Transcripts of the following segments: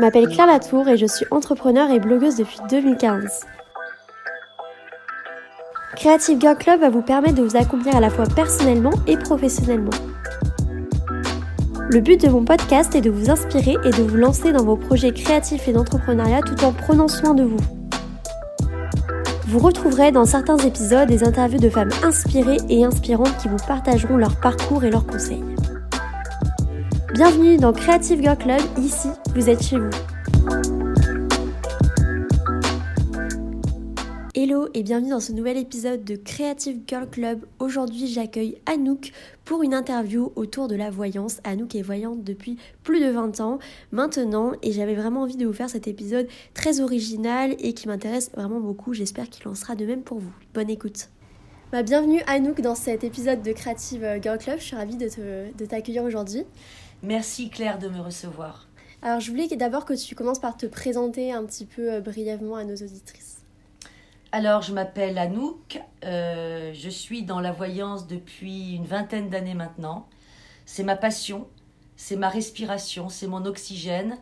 Je m'appelle Claire Latour et je suis entrepreneur et blogueuse depuis 2015. Creative Girl Club va vous permettre de vous accomplir à la fois personnellement et professionnellement. Le but de mon podcast est de vous inspirer et de vous lancer dans vos projets créatifs et d'entrepreneuriat tout en prenant soin de vous. Vous retrouverez dans certains épisodes des interviews de femmes inspirées et inspirantes qui vous partageront leur parcours et leurs conseils. Bienvenue dans Creative Girl Club, ici vous êtes chez vous. Hello et bienvenue dans ce nouvel épisode de Creative Girl Club. Aujourd'hui j'accueille Anouk pour une interview autour de la voyance. Anouk est voyante depuis plus de 20 ans maintenant et j'avais vraiment envie de vous faire cet épisode très original et qui m'intéresse vraiment beaucoup. J'espère qu'il en sera de même pour vous. Bonne écoute. Bah, bienvenue Anouk dans cet épisode de Creative Girl Club. Je suis ravie de t'accueillir aujourd'hui. Merci Claire de me recevoir. Alors je voulais d'abord que tu commences par te présenter un petit peu euh, brièvement à nos auditrices. Alors je m'appelle Anouk, euh, je suis dans la voyance depuis une vingtaine d'années maintenant. C'est ma passion, c'est ma respiration, c'est mon oxygène.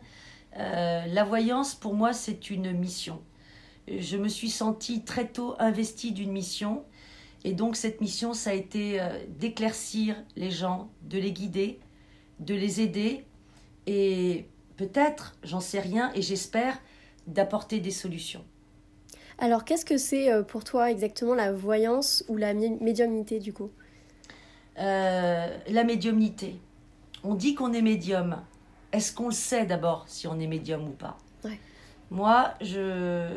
Euh, la voyance pour moi c'est une mission. Je me suis sentie très tôt investie d'une mission et donc cette mission ça a été d'éclaircir les gens, de les guider, de les aider et peut-être, j'en sais rien, et j'espère d'apporter des solutions. Alors, qu'est-ce que c'est euh, pour toi exactement la voyance ou la médiumnité du coup? Euh, La médiumnité. On dit qu'on est médium. Est-ce qu'on le sait d'abord si on est médium ou pas? Moi, je,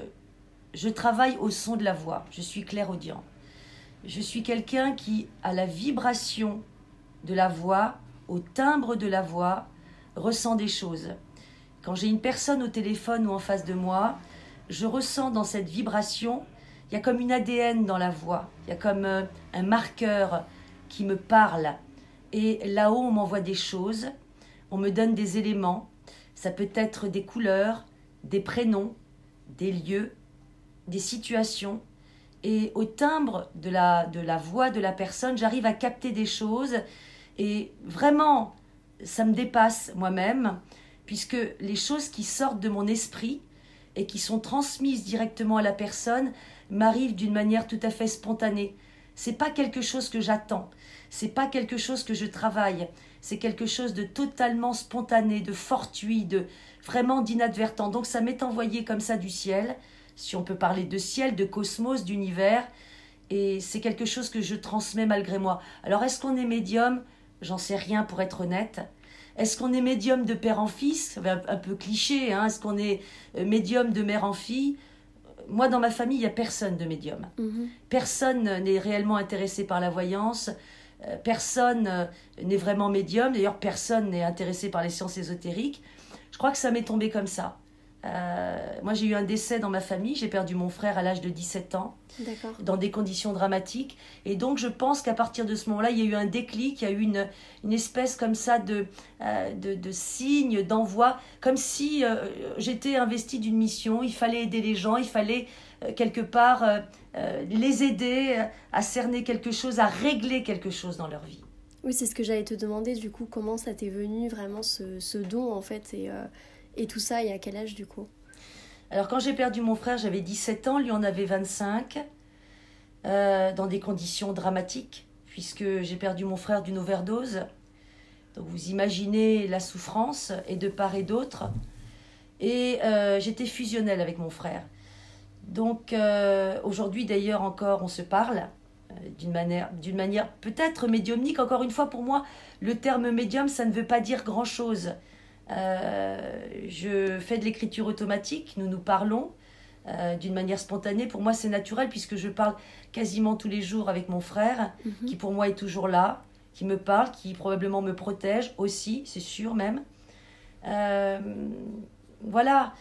je travaille au son de la voix. Je suis clairaudient. Je suis quelqu'un qui, a la vibration de la voix, au timbre de la voix, ressent des choses. Quand j'ai une personne au téléphone ou en face de moi, je ressens dans cette vibration, il y a comme une ADN dans la voix, il y a comme euh, un marqueur qui me parle. Et là-haut, on m'envoie des choses, on me donne des éléments, ça peut être des couleurs, des prénoms, des lieux, des situations. Et au timbre de la, de la voix de la personne, j'arrive à capter des choses et vraiment, ça me dépasse moi-même, puisque les choses qui sortent de mon esprit et qui sont transmises directement à la personne m'arrivent d'une manière tout à fait spontanée. C'est pas quelque chose que j'attends, c'est pas quelque chose que je travaille, c'est quelque chose de totalement spontané, de fortuit, de vraiment d'inadvertant. Donc ça m'est envoyé comme ça du ciel, si on peut parler de ciel, de cosmos, d'univers, et c'est quelque chose que je transmets malgré moi. Alors est-ce qu'on est médium? J'en sais rien pour être honnête. Est-ce qu'on est médium de père en fils? Un, un peu cliché, hein Est-ce qu'on est euh, médium de mère en fille? Moi, dans ma famille, il n'y a personne de médium. Mhm. Personne n'est réellement intéressé par la voyance. Euh, personne euh, n'est vraiment médium. D'ailleurs, personne n'est intéressé par les sciences ésotériques. Je crois que ça m'est tombé comme ça. Euh, moi, j'ai eu un décès dans ma famille. J'ai perdu mon frère à l'âge de 17 ans, dans des conditions dramatiques. Et donc, je pense qu'à partir de ce moment-là, il y a eu un déclic, il y a eu une, une espèce comme ça de, euh, de, de, signe, d'envoi, comme si euh, j'étais investie d'une mission. Il fallait aider les gens, il fallait quelque part les aider à cerner quelque chose, à régler quelque chose dans leur vie. Oui, c'est ce que j'allais te demander, du coup, comment ça t'est venu vraiment ce, ce don, en fait, et et tout ça, et à quel âge du coup? Alors quand j'ai perdu mon frère, j'avais 17 ans, lui en avait 25, euh, dans des conditions dramatiques, puisque j'ai perdu mon frère d'une overdose. Donc vous imaginez la souffrance, et de part et d'autre. Et euh, j'étais fusionnelle avec mon frère. Donc euh, aujourd'hui d'ailleurs encore on se parle d'une manière, d'une manière peut-être médiumnique. Encore une fois, pour moi, le terme médium, ça ne veut pas dire grand-chose. Euh, je fais de l'écriture automatique, nous nous parlons euh, d'une manière spontanée. Pour moi, c'est naturel puisque je parle quasiment tous les jours avec mon frère, mhm. qui pour moi est toujours là, qui me parle, qui probablement me protège aussi, c'est sûr même. Euh, voilà,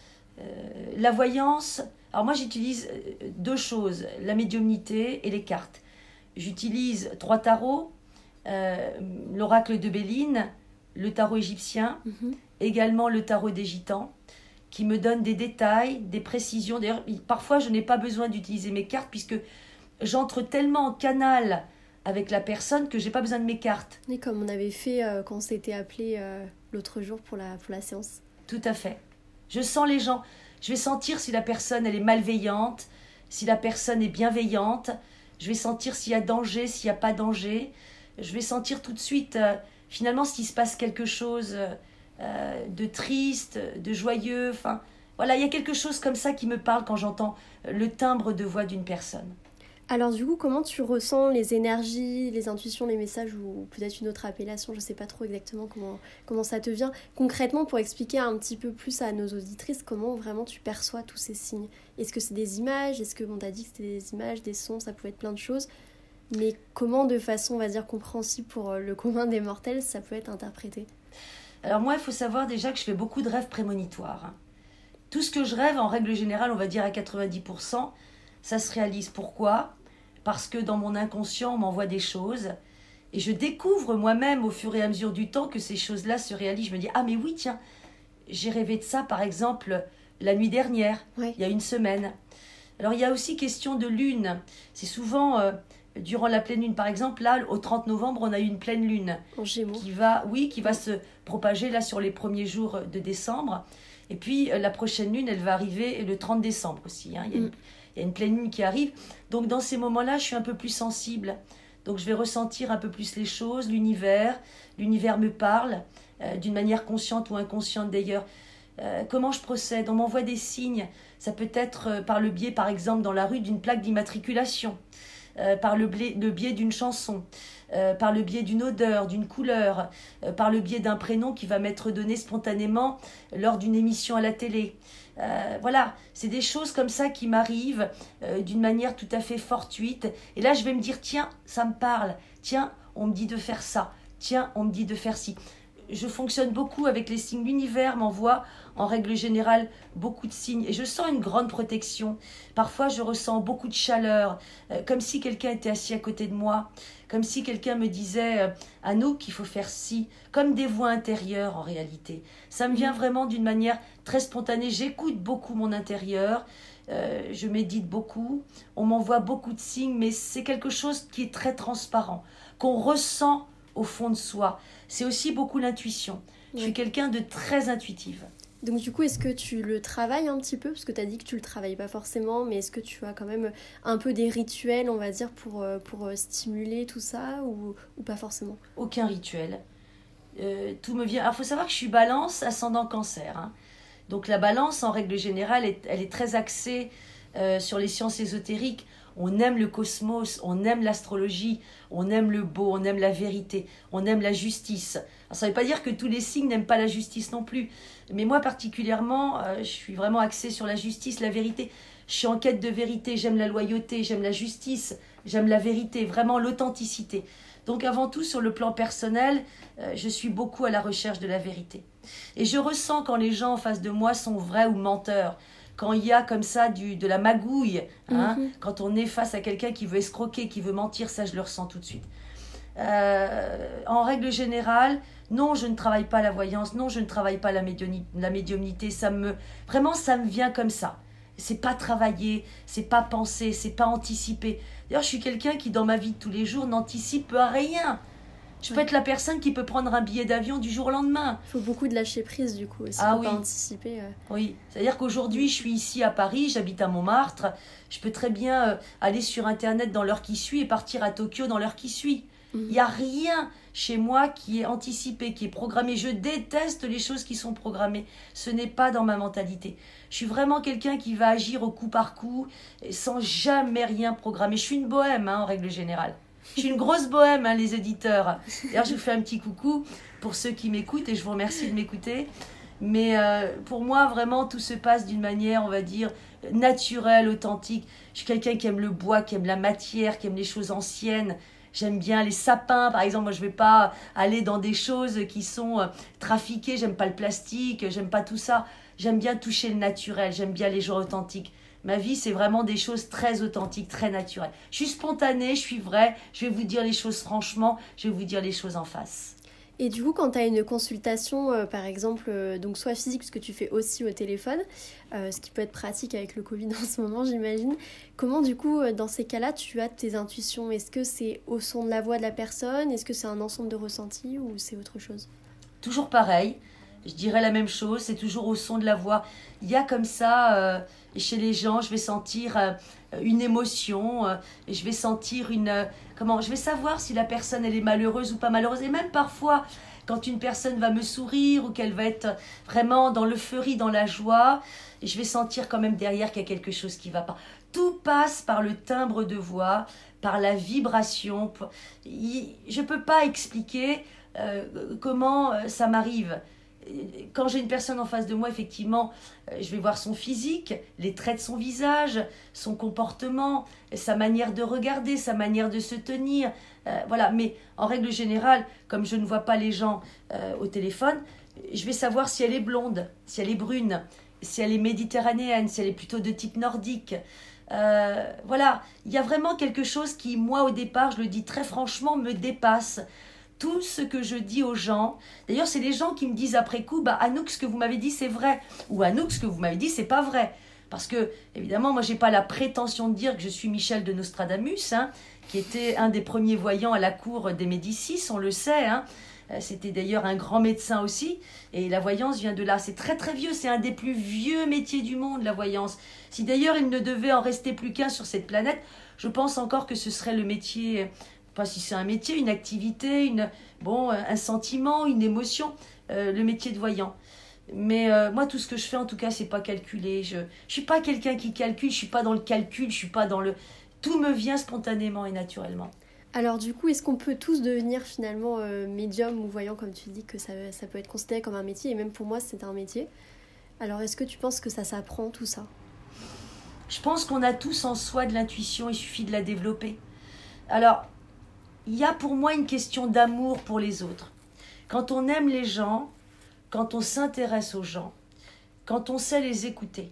la voyance. Alors moi, j'utilise deux choses, la médiumnité et les cartes. J'utilise trois tarots, l'oracle de Béline, le tarot égyptien mhm également le tarot des gitans, qui me donne des détails, des précisions. D'ailleurs, parfois, je n'ai pas besoin d'utiliser mes cartes puisque j'entre tellement en canal avec la personne que j'ai pas besoin de mes cartes. Et comme on avait fait euh, quand on s'était appelé euh, l'autre jour pour la, pour la séance. Tout à fait. Je sens les gens. Je vais sentir si la personne, elle est malveillante, si la personne est bienveillante. Je vais sentir s'il y a danger, s'il n'y a pas danger. Je vais sentir tout de suite, euh, finalement, s'il se passe quelque chose euh, de triste, de joyeux. Enfin, voilà, il y a quelque chose comme ça qui me parle quand j'entends le timbre de voix d'une personne. Alors du coup, comment tu ressens les énergies, les intuitions, les messages ou peut-être une autre appellation, je ne sais pas trop exactement comment, comment ça te vient. Concrètement, pour expliquer un petit peu plus à nos auditrices, comment vraiment tu perçois tous ces signes Est-ce que c'est des images? Est-ce que, on t'a dit que c'était des images, des sons, ça pouvait être plein de choses mais comment de façon, on va dire, compréhensible pour euh, le commun des mortels, ça peut être interprété? Alors moi, il faut savoir déjà que je fais beaucoup de rêves prémonitoires. Tout ce que je rêve, en règle générale, on va dire à 90%, ça se réalise. Pourquoi? Parce que dans mon inconscient, on m'envoie des choses. Et je découvre moi-même au fur et à mesure du temps que ces choses-là se réalisent. Je me dis, ah mais oui, tiens, j'ai rêvé de ça, par exemple, la nuit dernière, il y a une semaine. Alors il y a aussi question de lune. C'est souvent euh, durant la pleine lune, par exemple, là, au 30 novembre, on a eu une pleine lune. En Qui va, oui, qui va se propager là sur les premiers jours de décembre. Et puis euh, la prochaine lune, elle va arriver le 30 décembre aussi. Hein. Il y a mm il y a une pleine lune qui arrive. Donc dans ces moments-là, je suis un peu plus sensible. Donc je vais ressentir un peu plus les choses, l'univers. L'univers me parle euh, d'une manière consciente ou inconsciente d'ailleurs. Euh, comment je procède? On m'envoie des signes. Ça peut être euh, par le biais, par exemple, dans la rue, d'une plaque d'immatriculation, par le, biais d'une chanson, par le biais d'une odeur, d'une couleur, par le biais d'un prénom qui va m'être donné spontanément lors d'une émission à la télé. Euh, voilà, c'est des choses comme ça qui m'arrivent euh, d'une manière tout à fait fortuite. Et là, je vais me dire, tiens, ça me parle. Tiens, on me dit de faire ça. Tiens, on me dit de faire ci. Je fonctionne beaucoup avec les signes. L'univers m'envoie en règle générale beaucoup de signes et je sens une grande protection. Parfois, je ressens beaucoup de chaleur, euh, comme si quelqu'un était assis à côté de moi, comme si quelqu'un me disait à nous qu'il faut faire ci, comme des voix intérieures en réalité. Ça me vient vraiment d'une manière très spontanée. J'écoute beaucoup mon intérieur. Euh, je médite beaucoup, on m'envoie beaucoup de signes, mais c'est quelque chose qui est très transparent, qu'on ressent au fond de soi. C'est aussi beaucoup l'intuition. Je suis quelqu'un de très intuitive. Donc du coup, est-ce que tu le travailles un petit peu? Parce que tu as dit que tu le travailles pas forcément, mais est-ce que tu as quand même un peu des rituels, on va dire, pour, euh, pour euh, stimuler tout ça ou, ou pas forcément? Aucun rituel. tout me vient. Il faut savoir que je suis balance ascendant cancer. Hein. Donc la balance, en règle générale, elle est très axée euh, sur les sciences ésotériques. On aime le cosmos, on aime l'astrologie, on aime le beau, on aime la vérité, on aime la justice. ça ne veut pas dire que tous les signes n'aiment pas la justice non plus. Mais moi particulièrement, euh, je suis vraiment axée sur la justice, la vérité. Je suis en quête de vérité, j'aime la loyauté, j'aime la justice, j'aime la vérité, vraiment l'authenticité. Donc avant tout, sur le plan personnel, euh, je suis beaucoup à la recherche de la vérité. Et je ressens quand les gens en face de moi sont vrais ou menteurs. Quand il y a comme ça du, de la magouille, hein, mhm. quand on est face à quelqu'un qui veut escroquer, qui veut mentir, ça je le ressens tout de suite. Euh, en règle générale, non, je ne travaille pas la voyance, non, je ne travaille pas la, la médiumnité, ça me vraiment ça me vient comme ça. C'est pas travailler, c'est pas penser, c'est pas anticiper. D'ailleurs, je suis quelqu'un qui dans ma vie de tous les jours n'anticipe rien. Je peux être la personne qui peut prendre un billet d'avion du jour au lendemain. Il faut beaucoup de lâcher prise du coup aussi ah, oui. pas anticiper. Oui, c'est-à-dire qu'aujourd'hui je suis ici à Paris, j'habite à Montmartre, je peux très bien euh, aller sur internet dans l'heure qui suit et partir à Tokyo dans l'heure qui suit. Mhm. Il n'y a rien chez moi qui est anticipé, qui est programmé. Je déteste les choses qui sont programmées. Ce n'est pas dans ma mentalité. Je suis vraiment quelqu'un qui va agir au coup par coup sans jamais rien programmer. Je suis une bohème hein, en règle générale. Je suis une grosse bohème, hein, les éditeurs. D'ailleurs, je vous fais un petit coucou pour ceux qui m'écoutent et je vous remercie de m'écouter. Mais euh, pour moi, vraiment, tout se passe d'une manière, on va dire, naturelle, authentique. Je suis quelqu'un qui aime le bois, qui aime la matière, qui aime les choses anciennes. J'aime bien les sapins, par exemple. Moi, je ne vais pas aller dans des choses qui sont euh, trafiquées. J'aime pas le plastique, j'aime pas tout ça. J'aime bien toucher le naturel, j'aime bien les gens authentiques. Ma vie, c'est vraiment des choses très authentiques, très naturelles. Je suis spontanée, je suis vraie, je vais vous dire les choses franchement, je vais vous dire les choses en face. Et du coup, quand tu as une consultation, euh, par exemple, euh, donc soit physique, ce que tu fais aussi au téléphone, euh, ce qui peut être pratique avec le Covid en ce moment, j'imagine, comment du coup, dans ces cas-là, tu as tes intuitions? Est-ce que c'est au son de la voix de la personne? Est-ce que c'est un ensemble de ressentis ou c'est autre chose? Toujours pareil. je dirais la même chose, c'est toujours au son de la voix. Il y a comme ça, euh, chez les gens, je vais sentir euh, une émotion, euh, je vais sentir une... comment Je vais savoir si la personne, elle est malheureuse ou pas malheureuse. Et même parfois, quand une personne va me sourire ou qu'elle va être vraiment dans l'euphorie, dans la joie, je vais sentir quand même derrière qu'il y a quelque chose qui va pas. Tout passe par le timbre de voix, par la vibration. Je ne peux pas expliquer comment ça m'arrive quand j'ai une personne en face de moi, effectivement, euh, je vais voir son physique, les traits de son visage, son comportement, sa manière de regarder, sa manière de se tenir. Euh, voilà, mais en règle générale, comme je ne vois pas les gens euh, au téléphone, je vais savoir si elle est blonde, si elle est brune, si elle est méditerranéenne, si elle est plutôt de type nordique. voilà, il y a vraiment quelque chose qui, moi, au départ, je le dis très franchement, me dépasse tout ce que je dis aux gens. D'ailleurs, c'est les gens qui me disent après coup, bah Anouk, ce que vous m'avez dit, c'est vrai. Ou Anouk, ce que vous m'avez dit, c'est pas vrai. Parce que, évidemment, moi, j'ai pas la prétention de dire que je suis Michel de Nostradamus, hein, qui était un des premiers voyants à la cour des Médicis, on le sait. Hein. Euh, c'était d'ailleurs un grand médecin aussi. Et la voyance vient de là. C'est très très vieux. C'est un des plus vieux métiers du monde, la voyance. Si d'ailleurs il ne devait en rester plus qu'un sur cette planète, je pense encore que ce serait le métier pas si c'est un métier, une activité, une, bon, un sentiment, une émotion, euh, le métier de voyant. Mais euh, moi, tout ce que je fais, en tout cas, c'est pas calculé. Je ne suis pas quelqu'un qui calcule, je suis pas dans le calcul, je suis pas dans le... Tout me vient spontanément et naturellement. Alors du coup, est-ce qu'on peut tous devenir finalement euh, médium ou voyant, comme tu dis, que ça, ça peut être considéré comme un métier, et même pour moi, c'est un métier. Alors est-ce que tu penses que ça s'apprend, tout ça? Je pense qu'on a tous en soi de l'intuition, il suffit de la développer. Alors, il y a pour moi une question d'amour pour les autres. Quand on aime les gens, quand on s'intéresse aux gens, quand on sait les écouter,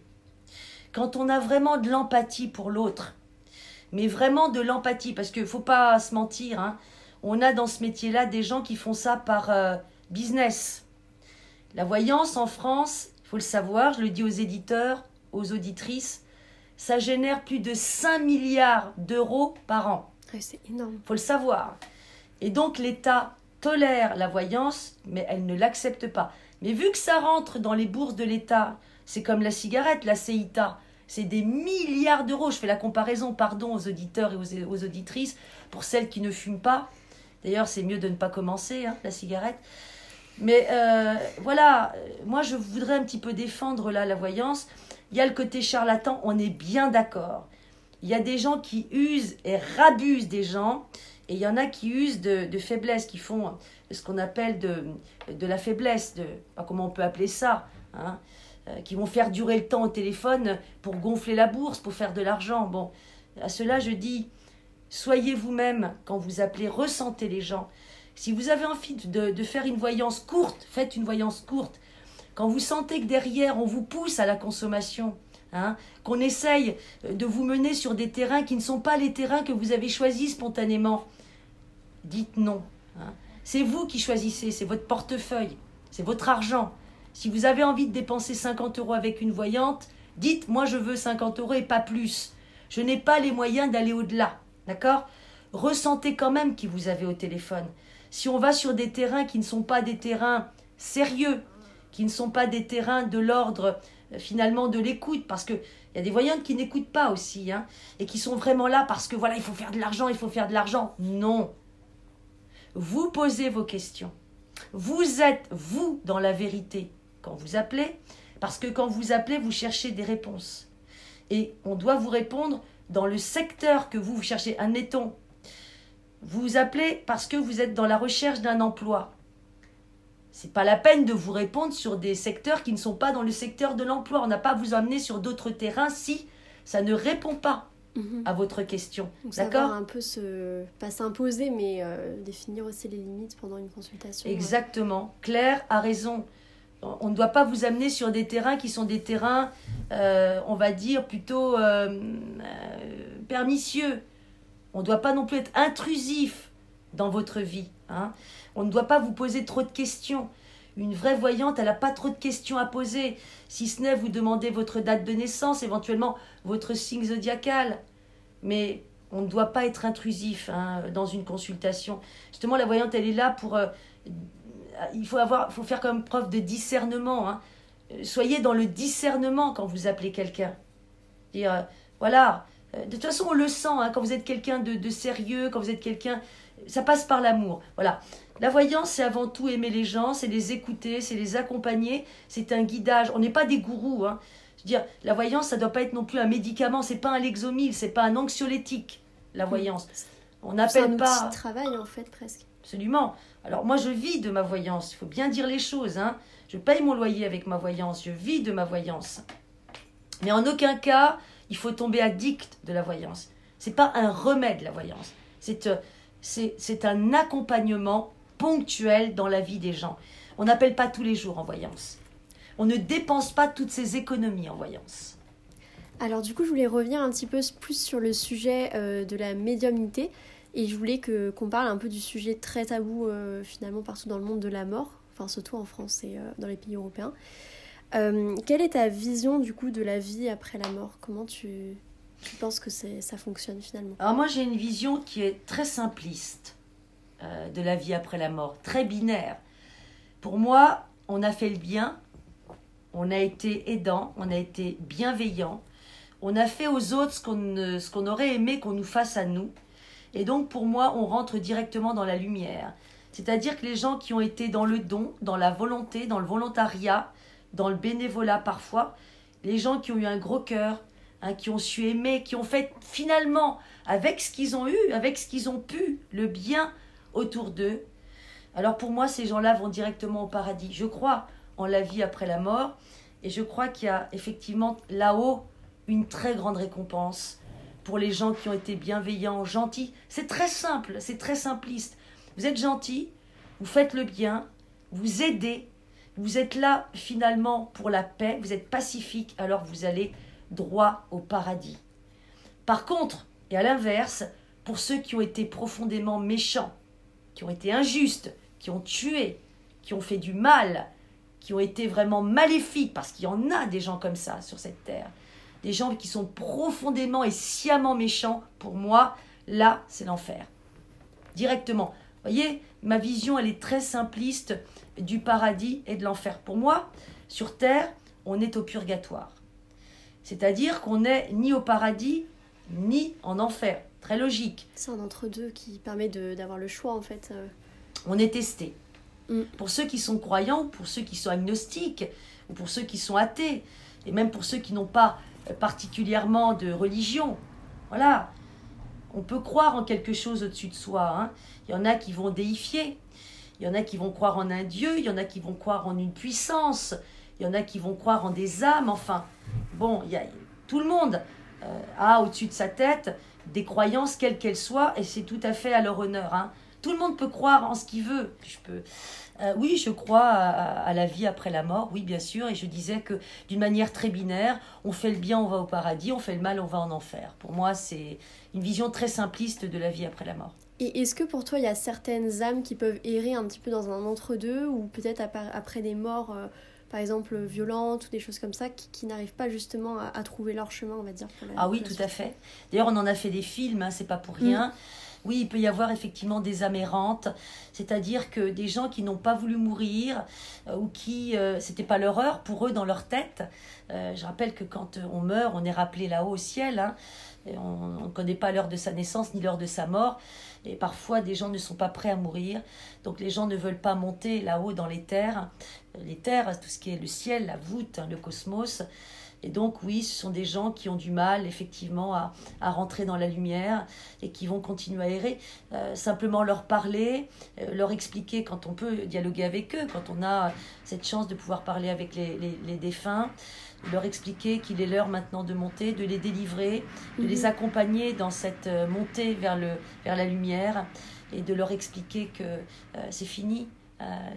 quand on a vraiment de l'empathie pour l'autre, mais vraiment de l'empathie, parce qu'il ne faut pas se mentir, hein, on a dans ce métier-là des gens qui font ça par euh, business. La voyance en France, il faut le savoir, je le dis aux éditeurs, aux auditrices, ça génère plus de 5 milliards d'euros par an c'est énorme. faut le savoir. Et donc l'État tolère la voyance, mais elle ne l'accepte pas. Mais vu que ça rentre dans les bourses de l'État, c'est comme la cigarette, la CITA, c'est des milliards d'euros. Je fais la comparaison, pardon aux auditeurs et aux, auditrices, pour celles qui ne fument pas. D'ailleurs, c'est mieux de ne pas commencer, hein, la cigarette. Mais euh, voilà, moi je voudrais un petit peu défendre là la voyance. Il y a le côté charlatan, on est bien d'accord. Il y a des gens qui usent et rabusent des gens, et il y en a qui usent de, faiblesse, qui font ce qu'on appelle de, de la faiblesse, de, pas comment on peut appeler ça, hein, euh, qui vont faire durer le temps au téléphone pour gonfler la bourse, pour faire de l'argent. Bon, à cela je dis, soyez vous-même quand vous appelez, ressentez les gens. Si vous avez envie de, de faire une voyance courte, faites une voyance courte. Quand vous sentez que derrière on vous pousse à la consommation, Hein, qu'on essaye de vous mener sur des terrains qui ne sont pas les terrains que vous avez choisis spontanément. Dites non. Hein. C'est vous qui choisissez, c'est votre portefeuille, c'est votre argent. Si vous avez envie de dépenser 50 euros avec une voyante, dites moi je veux 50 euros et pas plus. Je n'ai pas les moyens d'aller au-delà. D'accord? Ressentez quand même qui vous avez au téléphone. Si on va sur des terrains qui ne sont pas des terrains sérieux, qui ne sont pas des terrains de l'ordre finalement de l'écoute, parce qu'il y a des voyantes qui n'écoutent pas aussi, hein, et qui sont vraiment là parce que voilà, il faut faire de l'argent, il faut faire de l'argent. Non. Vous posez vos questions. Vous êtes, vous, dans la vérité quand vous appelez, parce que quand vous appelez, vous cherchez des réponses. Et on doit vous répondre dans le secteur que vous, vous cherchez. Admettons, vous appelez parce que vous êtes dans la recherche d'un emploi. C'est pas la peine de vous répondre sur des secteurs qui ne sont pas dans le secteur de l'emploi. On n'a pas à vous emmener sur d'autres terrains si ça ne répond pas mhm. à votre question. D'accord? un peu se pas s'imposer mais euh, définir aussi les limites pendant une consultation. Exactement. Claire a raison. On ne doit pas vous amener sur des terrains qui sont des terrains, euh, on va dire, plutôt euh, pernicieux. On ne doit pas non plus être intrusif dans votre vie. Hein. On ne doit pas vous poser trop de questions. Une vraie voyante, elle n'a pas trop de questions à poser, si ce n'est vous demander votre date de naissance, éventuellement votre signe zodiacal. Mais on ne doit pas être intrusif hein, dans une consultation. Justement, la voyante, elle est là pour euh, il faut, avoir, faut faire comme preuve de discernement. Hein. Soyez dans le discernement quand vous appelez quelqu'un. Dire, voilà, de toute façon, on le sent hein, quand vous êtes quelqu'un de, sérieux, quand vous êtes quelqu'un. Ça passe par l'amour. Voilà. La voyance, c'est avant tout aimer les gens, c'est les écouter, c'est les accompagner, c'est un guidage. On n'est pas des gourous. Hein. Je veux dire, la voyance, ça ne doit pas être non plus un médicament, c'est pas un lexomil, c'est pas un anxiolytique, la mm. voyance. On n'appelle pas. C'est un travail en fait presque. Absolument. Alors moi, je vis de ma voyance. Il faut bien dire les choses. Hein. Je paye mon loyer avec ma voyance. Je vis de ma voyance. Mais en aucun cas, il faut tomber addict de la voyance. C'est pas un remède la voyance. C'est euh, c'est un accompagnement ponctuel dans la vie des gens. On n'appelle pas tous les jours en voyance. On ne dépense pas toutes ses économies en voyance. Alors du coup, je voulais revenir un petit peu plus sur le sujet euh, de la médiumnité et je voulais que qu'on parle un peu du sujet très tabou euh, finalement partout dans le monde de la mort, enfin surtout en France et dans les pays européens. quelle est ta vision du coup de la vie après la mort? Comment tu, tu penses que ça fonctionne finalement? Alors moi j'ai une vision qui est très simpliste euh, de la vie après la mort, très binaire. Pour moi, on a fait le bien, on a été aidant, on a été bienveillant, on a fait aux autres ce qu'on aurait aimé qu'on nous fasse à nous. Et donc pour moi, on rentre directement dans la lumière. C'est-à-dire que les gens qui ont été dans le don, dans la volonté, dans le volontariat, dans le bénévolat parfois, les gens qui ont eu un gros cœur, Hein, qui ont su aimer, qui ont fait finalement, avec ce qu'ils ont eu, avec ce qu'ils ont pu, le bien autour d'eux. Alors pour moi, ces gens-là vont directement au paradis. Je crois en la vie après la mort, et je crois qu'il y a effectivement là-haut une très grande récompense pour les gens qui ont été bienveillants, gentils. C'est très simple, c'est très simpliste. Vous êtes gentil, vous faites le bien, vous aidez, vous êtes là finalement pour la paix, vous êtes pacifique, alors vous allez droit au paradis. Par contre, et à l'inverse, pour ceux qui ont été profondément méchants, qui ont été injustes, qui ont tué, qui ont fait du mal, qui ont été vraiment maléfiques, parce qu'il y en a des gens comme ça sur cette terre, des gens qui sont profondément et sciemment méchants, pour moi, là, c'est l'enfer. Directement. Vous voyez, ma vision, elle est très simpliste du paradis et de l'enfer. Pour moi, sur terre, on est au purgatoire. C'est-à-dire qu'on n'est ni au paradis, ni en enfer. Très logique. C'est un entre-deux qui permet d'avoir le choix, en fait. Euh. On est testé. Mm. Pour ceux qui sont croyants, pour ceux qui sont agnostiques, ou pour ceux qui sont athées, et même pour ceux qui n'ont pas euh, particulièrement de religion. Voilà. On peut croire en quelque chose au-dessus de soi. Hein. Il y en a qui vont déifier. Il y en a qui vont croire en un Dieu. Il y en a qui vont croire en une puissance. Il y en a qui vont croire en des âmes. Enfin, Bon, y a, tout le monde euh, a au-dessus de sa tête des croyances, quelles qu'elles soient, et c'est tout à fait à leur honneur. Hein. Tout le monde peut croire en ce qu'il veut. Je peux. Euh, oui, je crois à, la vie après la mort, oui, bien sûr, et je disais que d'une manière très binaire, on fait le bien, on va au paradis, on fait le mal, on va en enfer. Pour moi, c'est une vision très simpliste de la vie après la mort. Et est-ce que pour toi, il y a certaines âmes qui peuvent errer un petit peu dans un entre-deux, ou peut-être après des morts euh, par exemple violentes ou des choses comme ça qui, n'arrivent pas justement à, trouver leur chemin, on va dire. ah oui, tout à fait. D'ailleurs, on en a fait des films, hein, c'est pas pour rien. Mm. Oui, il peut y avoir effectivement des amérantes, c'est-à-dire que des gens qui n'ont pas voulu mourir euh, ou qui, euh, c'était pas leur heure pour eux dans leur tête. Euh, je rappelle que quand on meurt, on est rappelé là-haut au ciel. Hein, on ne connaît pas l'heure de sa naissance ni l'heure de sa mort. Et parfois, des gens ne sont pas prêts à mourir. Donc, les gens ne veulent pas monter là-haut dans les terres. Les terres, tout ce qui est le ciel, la voûte, hein, le cosmos. Et donc, oui, ce sont des gens qui ont du mal, effectivement, à, rentrer dans la lumière et qui vont continuer à errer. Euh, simplement leur parler, euh, leur expliquer quand on peut dialoguer avec eux, quand on a cette chance de pouvoir parler avec les, les défunts leur expliquer qu'il est l'heure maintenant de monter, de les délivrer, de les mhm. accompagner dans cette euh, montée vers, le, vers la lumière et de leur expliquer que euh, c'est fini,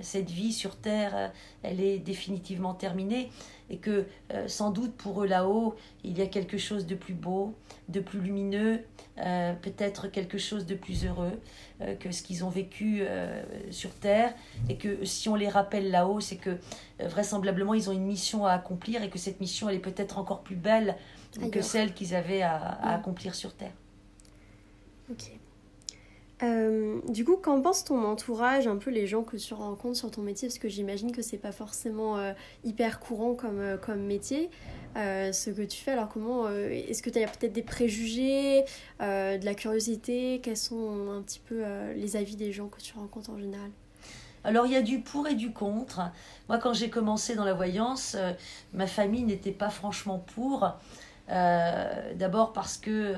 cette vie sur Terre, elle est définitivement terminée et que sans doute pour eux là-haut, il y a quelque chose de plus beau, de plus lumineux, peut-être quelque chose de plus heureux que ce qu'ils ont vécu sur Terre et que si on les rappelle là-haut, c'est que vraisemblablement ils ont une mission à accomplir et que cette mission elle est peut-être encore plus belle que celle qu'ils avaient à, à, accomplir sur Terre. Ok. Euh, du coup, qu'en pense ton entourage, un peu les gens que tu rencontres sur ton métier? Parce que j'imagine que c'est pas forcément euh, hyper courant comme, euh, comme métier, ce que tu fais. Alors, comment Est-ce que tu as peut-être des préjugés, de la curiosité? Quels sont un petit peu les avis des gens que tu rencontres en général? Alors il y a du pour et du contre. Moi quand j'ai commencé dans la voyance, ma famille n'était pas franchement pour. D'abord parce que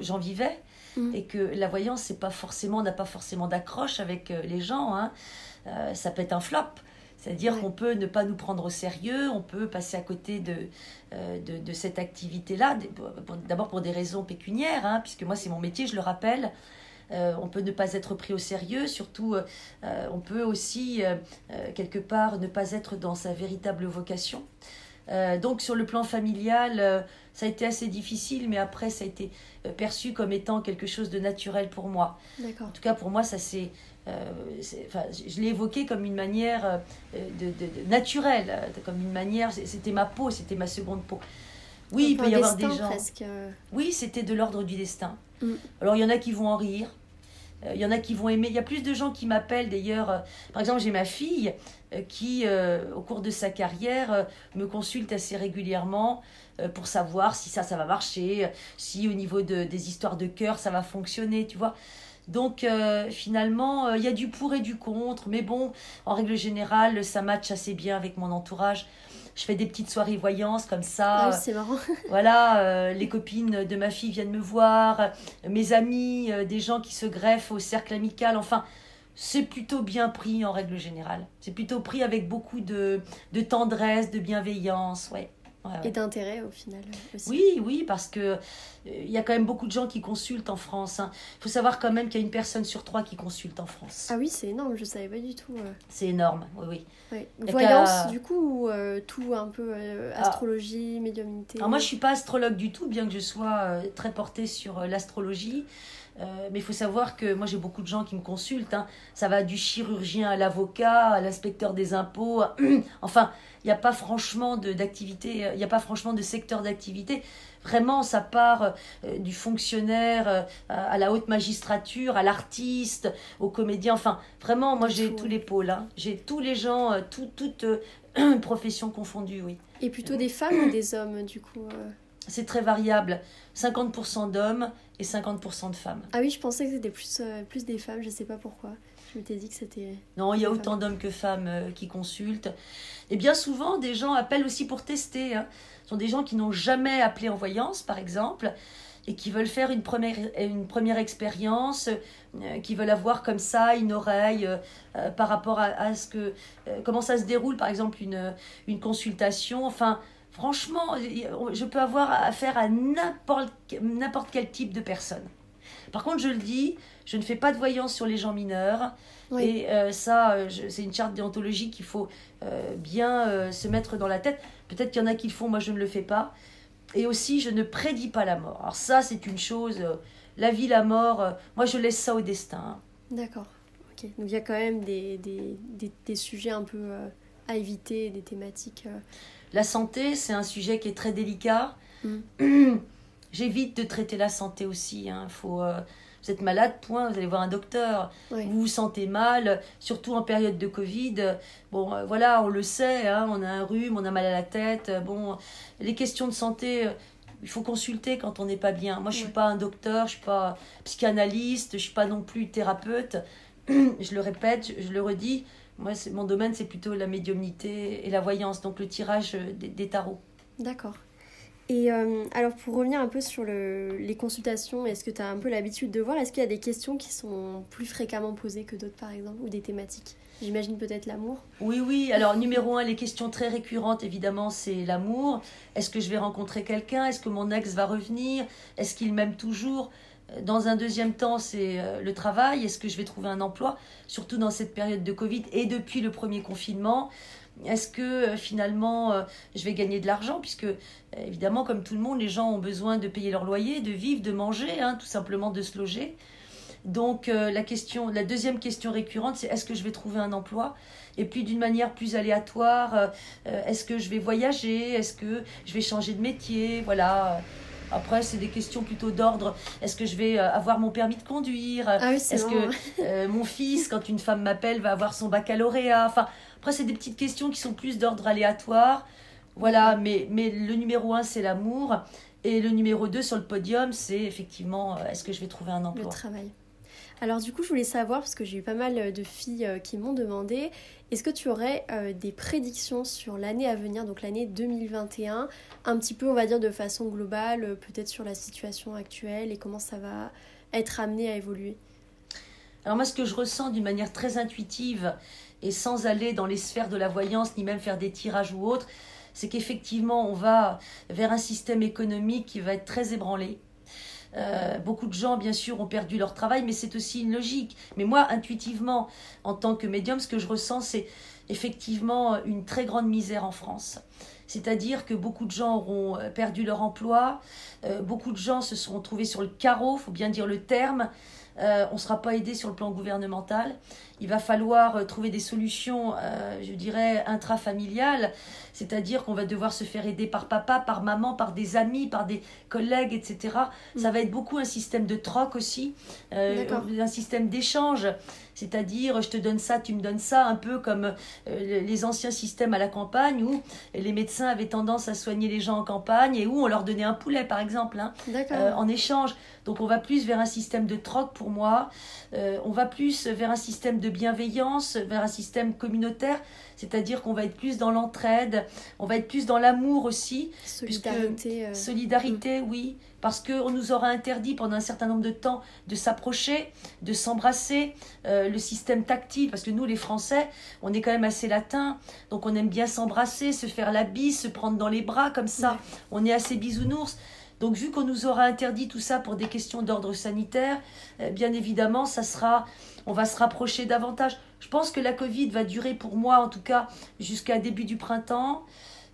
j'en vivais, Mm. Et que la voyance, c'est pas forcément, n'a pas forcément d'accroche avec euh, les gens. Hein. Euh, ça peut être un flop. C'est-à-dire qu'on peut ne pas nous prendre au sérieux, on peut passer à côté de, euh, de, de, cette activité-là, d'abord pour des raisons pécuniaires, hein, puisque moi c'est mon métier, je le rappelle. on peut ne pas être pris au sérieux, surtout on peut aussi quelque part ne pas être dans sa véritable vocation. Donc sur le plan familial, ça a été assez difficile, mais après, ça a été euh, perçu comme étant quelque chose de naturel pour moi. En tout cas, pour moi, ça c'est. Euh, je l'ai évoqué comme une manière euh, de, de, naturelle, comme une manière. C'était ma peau, c'était ma seconde peau. Oui, il peut y avoir des gens. Oui, c'était de l'ordre du destin. Mm. Alors, il y en a qui vont en rire. Il y en a qui vont aimer. Il y a plus de gens qui m'appellent d'ailleurs. Par exemple, j'ai ma fille qui, au cours de sa carrière, me consulte assez régulièrement euh, pour savoir si ça, ça va marcher, si au niveau de, des histoires de cœur, ça va fonctionner, tu vois. Donc euh, finalement, euh, il y a du pour et du contre, mais bon, en règle générale, ça match assez bien avec mon entourage. Je fais des petites soirées voyances comme ça. Ah c'est marrant. voilà, les copines de ma fille viennent me voir, mes amis, des gens qui se greffent au cercle amical, enfin, c'est plutôt bien pris en règle générale. C'est plutôt pris avec beaucoup de, de tendresse, de bienveillance, ouais et d'intérêt au final aussi. Oui, oui, parce que euh, il y a quand même beaucoup de gens qui consultent en France. Il hein. faut savoir quand même qu'il y a une personne sur trois qui consulte en France. Ah oui, c'est énorme, je savais pas du tout. Euh. C'est énorme, oui, oui. Voyance, du coup, ou euh, tout un peu ah. astrologie, médiumnité? Alors moi, je suis pas astrologue du tout, bien que je sois très portée sur l'astrologie. Mais il faut savoir que moi j'ai beaucoup de gens qui me consultent. Hein. Ça va du chirurgien à l'avocat, à l'inspecteur des impôts. enfin, il n'y a pas franchement d'activité, il n'y a pas franchement de secteur d'activité. Vraiment, ça part euh, du fonctionnaire euh, à la haute magistrature, à l'artiste, au comédien. Enfin, vraiment, moi j'ai tous les pôles. Hein. J'ai tous les gens, euh, tout, toutes professions confondues, oui. Et plutôt des femmes ou des hommes, du coup C'est très variable. 50% d'hommes et 50% de femmes. Ah oui, je pensais que c'était plus, plus des femmes, je ne sais pas pourquoi. Je m'étais dit que c'était. Non, il y a autant d'hommes que femmes euh, qui consultent. Et bien souvent, des gens appellent aussi pour tester. Hein. Ce sont des gens qui n'ont jamais appelé en voyance, par exemple, et qui veulent faire une première, une première expérience, euh, qui veulent avoir comme ça une oreille euh, par rapport à, ce que. comment ça se déroule, par exemple, une, une consultation. Enfin. Franchement, je peux avoir affaire à n'importe quel type de personne. Par contre, je le dis, je ne fais pas de voyance sur les gens mineurs. Et euh, ça, euh, c'est une charte déontologie qu'il faut euh, bien se mettre dans la tête. Peut-être qu'il y en a qui le font, moi je ne le fais pas. Et aussi, je ne prédis pas la mort. Alors ça, c'est une chose. la vie, la mort, moi je laisse ça au destin. D'accord. Ok. Donc il y a quand même des, des, des, sujets un peu à éviter, des thématiques. La santé, c'est un sujet qui est très délicat. Mm. J'évite de traiter la santé aussi. Hein. Faut, vous êtes malade, point, vous allez voir un docteur. Vous vous sentez mal, surtout en période de Covid. Bon, euh, voilà, on le sait, hein, on a un rhume, on a mal à la tête. Bon, les questions de santé, euh, il faut consulter quand on n'est pas bien. Moi, je ne suis pas un docteur, je ne suis pas psychanalyste, je ne suis pas non plus thérapeute. je le répète, je, le redis. Moi, mon domaine, c'est plutôt la médiumnité et la voyance, donc le tirage euh, des tarots. D'accord. Et euh, alors pour revenir un peu sur le, les consultations, est-ce que tu as un peu l'habitude de voir Est-ce qu'il y a des questions qui sont plus fréquemment posées que d'autres par exemple Ou des thématiques? J'imagine peut-être l'amour Oui, oui. Alors numéro un, les questions très récurrentes évidemment c'est l'amour. Est-ce que je vais rencontrer quelqu'un? Est-ce que mon ex va revenir? Est-ce qu'il m'aime toujours? Dans un deuxième temps, c'est euh, le travail. Est-ce que je vais trouver un emploi? Surtout dans cette période de Covid et depuis le premier confinement. Est-ce que euh, finalement euh, je vais gagner de l'argent? Puisque évidemment, comme tout le monde, les gens ont besoin de payer leur loyer, de vivre, de manger, hein, tout simplement de se loger. Donc la, question, la deuxième question récurrente, c'est est-ce que je vais trouver un emploi? Et puis d'une manière plus aléatoire, est-ce que je vais voyager? Est-ce que je vais changer de métier? Voilà. Après, c'est des questions plutôt d'ordre. Est-ce que je vais euh, avoir mon permis de conduire? Ah Est-ce que euh, mon fils, quand une femme m'appelle, va avoir son baccalauréat? Enfin, après, c'est des petites questions qui sont plus d'ordre aléatoire. Voilà, mais, mais le numéro un, c'est l'amour. Et le numéro 2 sur le podium, c'est effectivement, euh, est-ce que je vais trouver un emploi? Le travail. Alors du coup, je voulais savoir, parce que j'ai eu pas mal de filles euh, qui m'ont demandé, est-ce que tu aurais euh, des prédictions sur l'année à venir, donc l'année 2021, un petit peu, on va dire, de façon globale, peut-être sur la situation actuelle et comment ça va être amené à évoluer? Alors moi, ce que je ressens d'une manière très intuitive et sans aller dans les sphères de la voyance, ni même faire des tirages ou autres, c'est qu'effectivement, on va vers un système économique qui va être très ébranlé. Euh, beaucoup de gens, bien sûr, ont perdu leur travail, mais c'est aussi une logique. Mais moi, intuitivement, en tant que médium, ce que je ressens, c'est effectivement une très grande misère en France. C'est-à-dire que beaucoup de gens auront euh, perdu leur emploi, euh, beaucoup de gens se seront trouvés sur le carreau, faut bien dire le terme. on ne sera pas aidé sur le plan gouvernemental il va falloir euh, trouver des solutions, euh, je dirais, intrafamiliales, c'est-à-dire qu'on va devoir se faire aider par papa, par maman, par des amis, par des collègues, etc. Ça mm. va être beaucoup un système de troc aussi, euh, un système d'échange, c'est-à-dire je te donne ça, tu me donnes ça, un peu comme les anciens systèmes à la campagne où les médecins avaient tendance à soigner les gens en campagne et où on leur donnait un poulet, par exemple, hein, en échange. Donc on va plus vers un système de troc pour moi, on va plus vers un système de bienveillance, vers un système communautaire, c'est-à-dire qu'on va être plus dans l'entraide, on va être plus dans l'amour aussi. Solidarité. Euh, solidarité, mm. oui, parce qu'on nous aura interdit pendant un certain nombre de temps de s'approcher, de s'embrasser, euh, le système tactile, parce que nous les Français, on est quand même assez latins, donc on aime bien s'embrasser, se faire la bise, se prendre dans les bras comme ça, on est assez bisounours. Donc vu qu'on nous aura interdit tout ça pour des questions d'ordre sanitaire, euh, bien évidemment, ça sera, on va se rapprocher davantage. Je pense que la Covid va durer pour moi en tout cas jusqu'à début du printemps.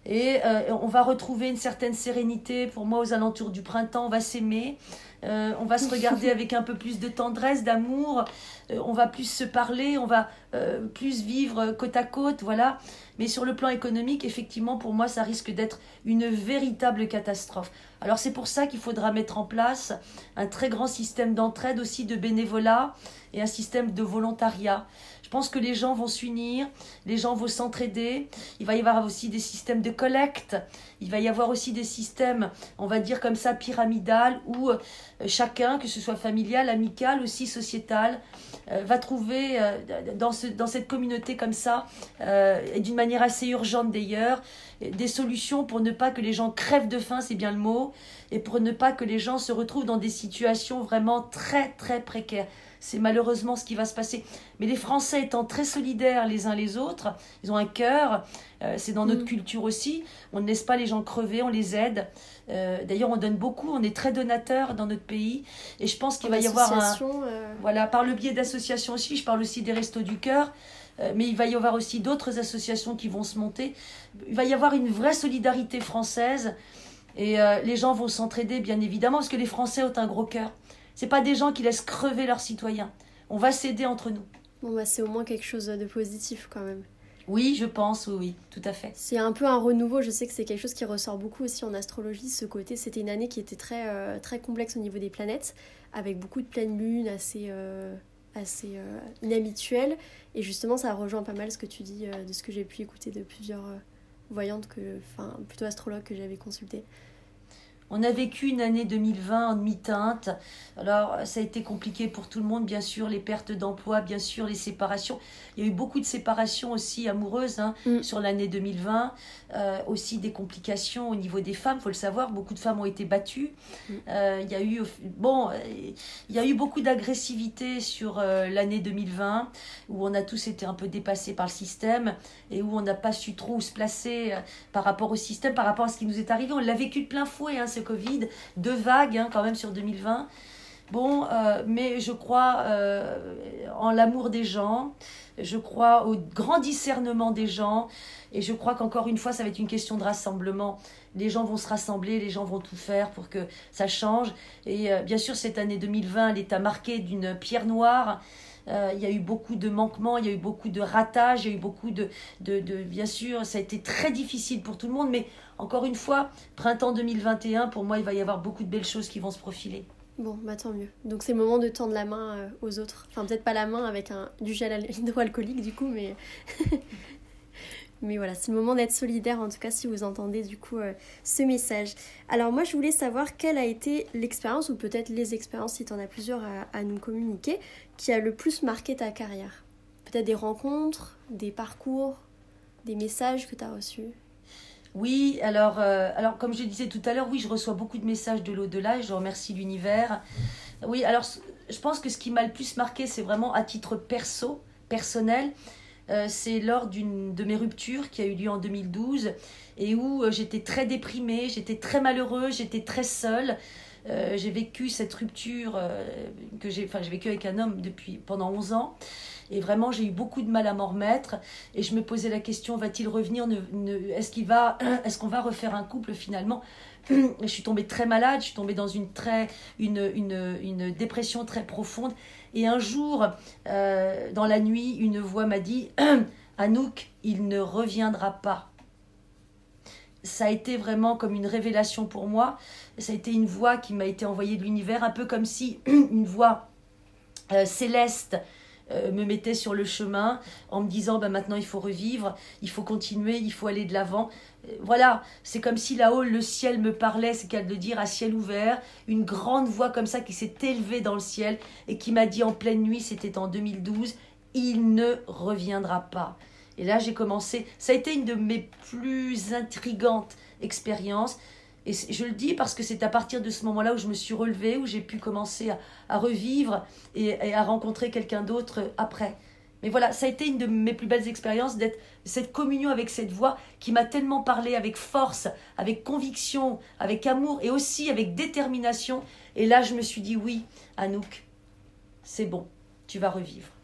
Et euh, on va retrouver une certaine sérénité pour moi aux alentours du printemps. On va s'aimer. Euh, on va se regarder avec un peu plus de tendresse, d'amour, euh, on va plus se parler, on va euh, plus vivre côte à côte, voilà. Mais sur le plan économique, effectivement, pour moi, ça risque d'être une véritable catastrophe. Alors c'est pour ça qu'il faudra mettre en place un très grand système d'entraide aussi de bénévolat et un système de volontariat. Je pense que les gens vont s'unir, les gens vont s'entraider. Il va y avoir aussi des systèmes de collecte. Il va y avoir aussi des systèmes, on va dire comme ça, pyramidal, où euh, chacun, que ce soit familial, amical, aussi sociétal, euh, va trouver euh, dans, dans cette communauté comme ça, et d'une manière assez urgente d'ailleurs, des solutions pour ne pas que les gens crèvent de faim, c'est bien le mot, et pour ne pas que les gens se retrouvent dans des situations vraiment très très précaires. C'est malheureusement ce qui va se passer. Mais les Français étant très solidaires les uns les autres, ils ont un cœur, euh, c'est dans notre mm. culture aussi. On ne laisse pas les gens crever, on les aide. Euh, d'ailleurs, on donne beaucoup, on est très donateurs dans notre pays. Et je pense qu'il va y avoir un. Euh, voilà, par le biais d'associations aussi, je parle aussi des Restos du Cœur. Mais il va y avoir aussi d'autres associations qui vont se monter. Il va y avoir une vraie solidarité française. Et les gens vont s'entraider, bien évidemment, parce que les Français ont un gros cœur. C'est pas des gens qui laissent crever leurs citoyens. On va s'aider entre nous. Bon, bah, c'est au moins quelque chose de positif quand même. Oui, je pense, oui, oui, tout à fait. C'est un peu un renouveau. Je sais que c'est quelque chose qui ressort beaucoup aussi en astrologie. Ce côté, c'était une année qui était très, euh, très complexe au niveau des planètes, avec beaucoup de pleines lunes assez, euh, assez euh, inhabituelles. Et justement, ça rejoint pas mal ce que tu dis de ce que j'ai pu écouter de plusieurs voyantes, que, enfin, plutôt astrologues que j'avais consultées. On a vécu une année 2020 en demi-teinte. Alors, ça a été compliqué pour tout le monde, bien sûr, les pertes d'emploi, bien sûr, les séparations. Il y a eu beaucoup de séparations aussi amoureuses hein, mm. sur l'année 2020. Euh, aussi des complications au niveau des femmes, faut le savoir. Beaucoup de femmes ont été battues. Mm. Euh, il y a eu, bon, il y a eu beaucoup d'agressivité sur euh, l'année 2020, où on a tous été un peu dépassés par le système et où on n'a pas su trop où se placer par rapport au système, par rapport à ce qui nous est arrivé. On l'a vécu de plein fouet. Hein, Covid, deux vagues hein, quand même sur 2020. Bon, euh, mais je crois euh, en l'amour des gens, je crois au grand discernement des gens, et je crois qu'encore une fois, ça va être une question de rassemblement. Les gens vont se rassembler, les gens vont tout faire pour que ça change. Et euh, bien sûr, cette année 2020, elle est à marquer d'une pierre noire. Euh, il y a eu beaucoup de manquements, il y a eu beaucoup de ratages, il y a eu beaucoup de, de, de, Bien sûr, ça a été très difficile pour tout le monde, mais encore une fois, printemps 2021, pour moi, il va y avoir beaucoup de belles choses qui vont se profiler. Bon, bah tant mieux. Donc c'est le moment de tendre la main euh, aux autres. Enfin, peut-être pas la main avec un, du gel hydroalcoolique du coup, mais Mais voilà, c'est le moment d'être solidaire, en tout cas si vous entendez du coup euh, ce message. Alors moi je voulais savoir quelle a été l'expérience, ou peut-être les expériences, si tu en as plusieurs à, nous communiquer, qui a le plus marqué ta carrière. Peut-être des rencontres, des parcours, des messages que tu as reçus. Oui, alors, euh, alors comme je disais tout à l'heure, oui, je reçois beaucoup de messages de l'au-delà je remercie l'univers. Oui, alors je pense que ce qui m'a le plus marqué, c'est vraiment à titre perso, personnel, euh, c'est lors d'une de mes ruptures qui a eu lieu en 2012 et où euh, j'étais très déprimée, j'étais très malheureuse, j'étais très seule. Euh, j'ai vécu cette rupture que j'ai enfin j'ai vécu avec un homme depuis pendant 11 ans. Et vraiment j'ai eu beaucoup de mal à m'en remettre. Et je me posais la question va-t-il revenir est-ce qu'il va est-ce qu'on va refaire un couple finalement? Je suis tombée très malade, je suis tombée dans une, très, une, une, dépression très profonde. Et un jour, euh, dans la nuit, une voix m'a dit Anouk, il ne reviendra pas. Ça a été vraiment comme une révélation pour moi. Ça a été une voix qui m'a été envoyée de l'univers, un peu comme si une voix euh, céleste euh, me mettait sur le chemin en me disant bah, maintenant il faut revivre, il faut continuer, il faut aller de l'avant. Euh, voilà, c'est comme si là-haut le ciel me parlait, c'est qu'à le dire à ciel ouvert, une grande voix comme ça qui s'est élevée dans le ciel et qui m'a dit en pleine nuit, c'était en 2012, il ne reviendra pas. Et là j'ai commencé, ça a été une de mes plus intrigantes expériences. Et je le dis parce que c'est à partir de ce moment-là où je me suis relevée, où j'ai pu commencer à, revivre et, à rencontrer quelqu'un d'autre après. Mais voilà, ça a été une de mes plus belles expériences d'être cette communion avec cette voix qui m'a tellement parlé avec force, avec conviction, avec amour et aussi avec détermination. Et là, je me suis dit oui, Anouk, c'est bon, tu vas revivre.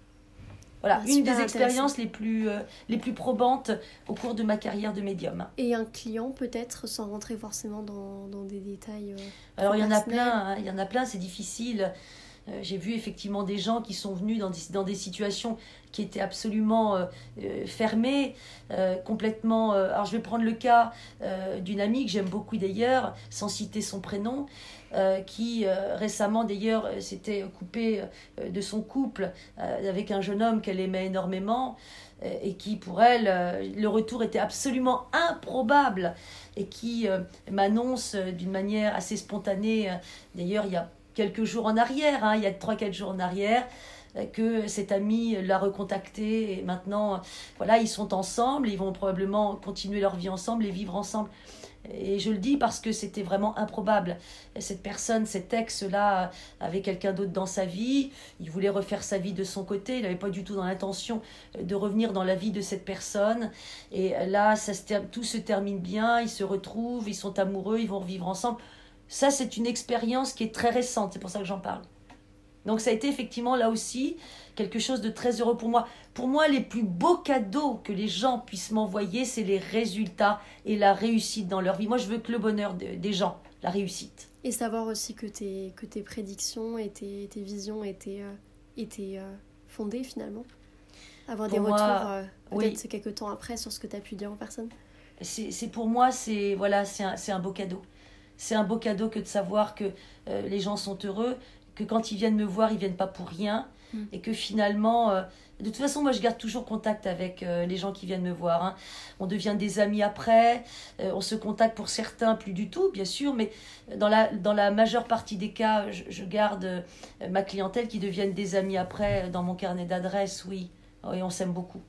Voilà, ah, une des expériences les plus, euh, les plus probantes au cours de ma carrière de médium. Et un client peut-être, sans rentrer forcément dans, dans des détails. Euh, Alors il y en a plein, hein, il y en a plein, c'est difficile. Euh, j'ai vu effectivement des gens qui sont venus dans des, dans des situations qui étaient absolument fermées, complètement... alors je vais prendre le cas d'une amie que j'aime beaucoup d'ailleurs, sans citer son prénom, euh, qui euh, récemment d'ailleurs euh, s'était coupée de son couple avec un jeune homme qu'elle aimait énormément et qui pour elle le retour était absolument improbable et qui m'annonce d'une manière assez spontanée d'ailleurs il y a quelques jours en arrière hein, il y a 3-4 jours en arrière que cet ami l'a recontacté et maintenant voilà ils sont ensemble ils vont probablement continuer leur vie ensemble et vivre ensemble et je le dis parce que c'était vraiment improbable. Cette personne, cet ex-là, avait quelqu'un d'autre dans sa vie. Il voulait refaire sa vie de son côté. Il n'avait pas du tout dans l'intention de revenir dans la vie de cette personne. Et là, ça tout se termine bien. Ils se retrouvent, ils sont amoureux, ils vont revivre ensemble. Ça, c'est une expérience qui est très récente. C'est pour ça que j'en parle. Donc ça a été effectivement là aussi quelque chose de très heureux pour moi. Pour moi, les plus beaux cadeaux que les gens puissent m'envoyer, c'est les résultats et la réussite dans leur vie. Moi, je veux que le bonheur des gens, la réussite. Et savoir aussi que tes, que tes prédictions et tes, tes visions étaient, euh, étaient euh, fondées finalement. Avoir des retours euh, peut-être quelques temps après sur ce que tu as pu dire en personne. C'est pour moi, c'est voilà, c'est un, un, beau cadeau. C'est un beau cadeau que de savoir que les gens sont heureux, que quand ils viennent me voir, ils viennent pas pour rien, Mm. Et que finalement, euh, de toute façon, moi je garde toujours contact avec euh, les gens qui viennent me voir. Hein. On devient des amis après, euh, on se contacte pour certains, plus du tout, bien sûr, mais dans la, dans la majeure partie des cas, je, garde ma clientèle qui deviennent des amis après dans mon carnet d'adresses, oui. Oui, on s'aime beaucoup.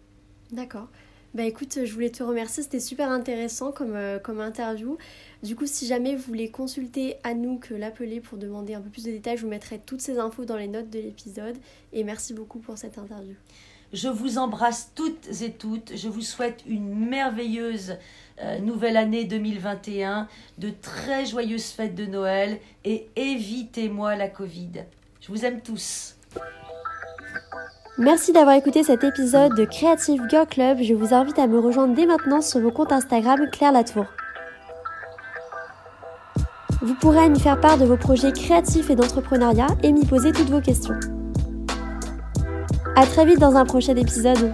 D'accord. Bah écoute, je voulais te remercier, c'était super intéressant comme, comme interview. Du coup, si jamais vous voulez consulter Anouk, l'appeler pour demander un peu plus de détails, je vous mettrai toutes ces infos dans les notes de l'épisode. Et merci beaucoup pour cette interview. Je vous embrasse toutes et toutes. Je vous souhaite une merveilleuse euh, nouvelle année 2021, de très joyeuses fêtes de Noël et évitez-moi la Covid. Je vous aime tous. Merci d'avoir écouté cet épisode de Creative Girl Club. Je vous invite à me rejoindre dès maintenant sur mon compte Instagram Claire Latour. Vous pourrez m'y faire part de vos projets créatifs et d'entrepreneuriat et m'y poser toutes vos questions. À très vite dans un prochain épisode.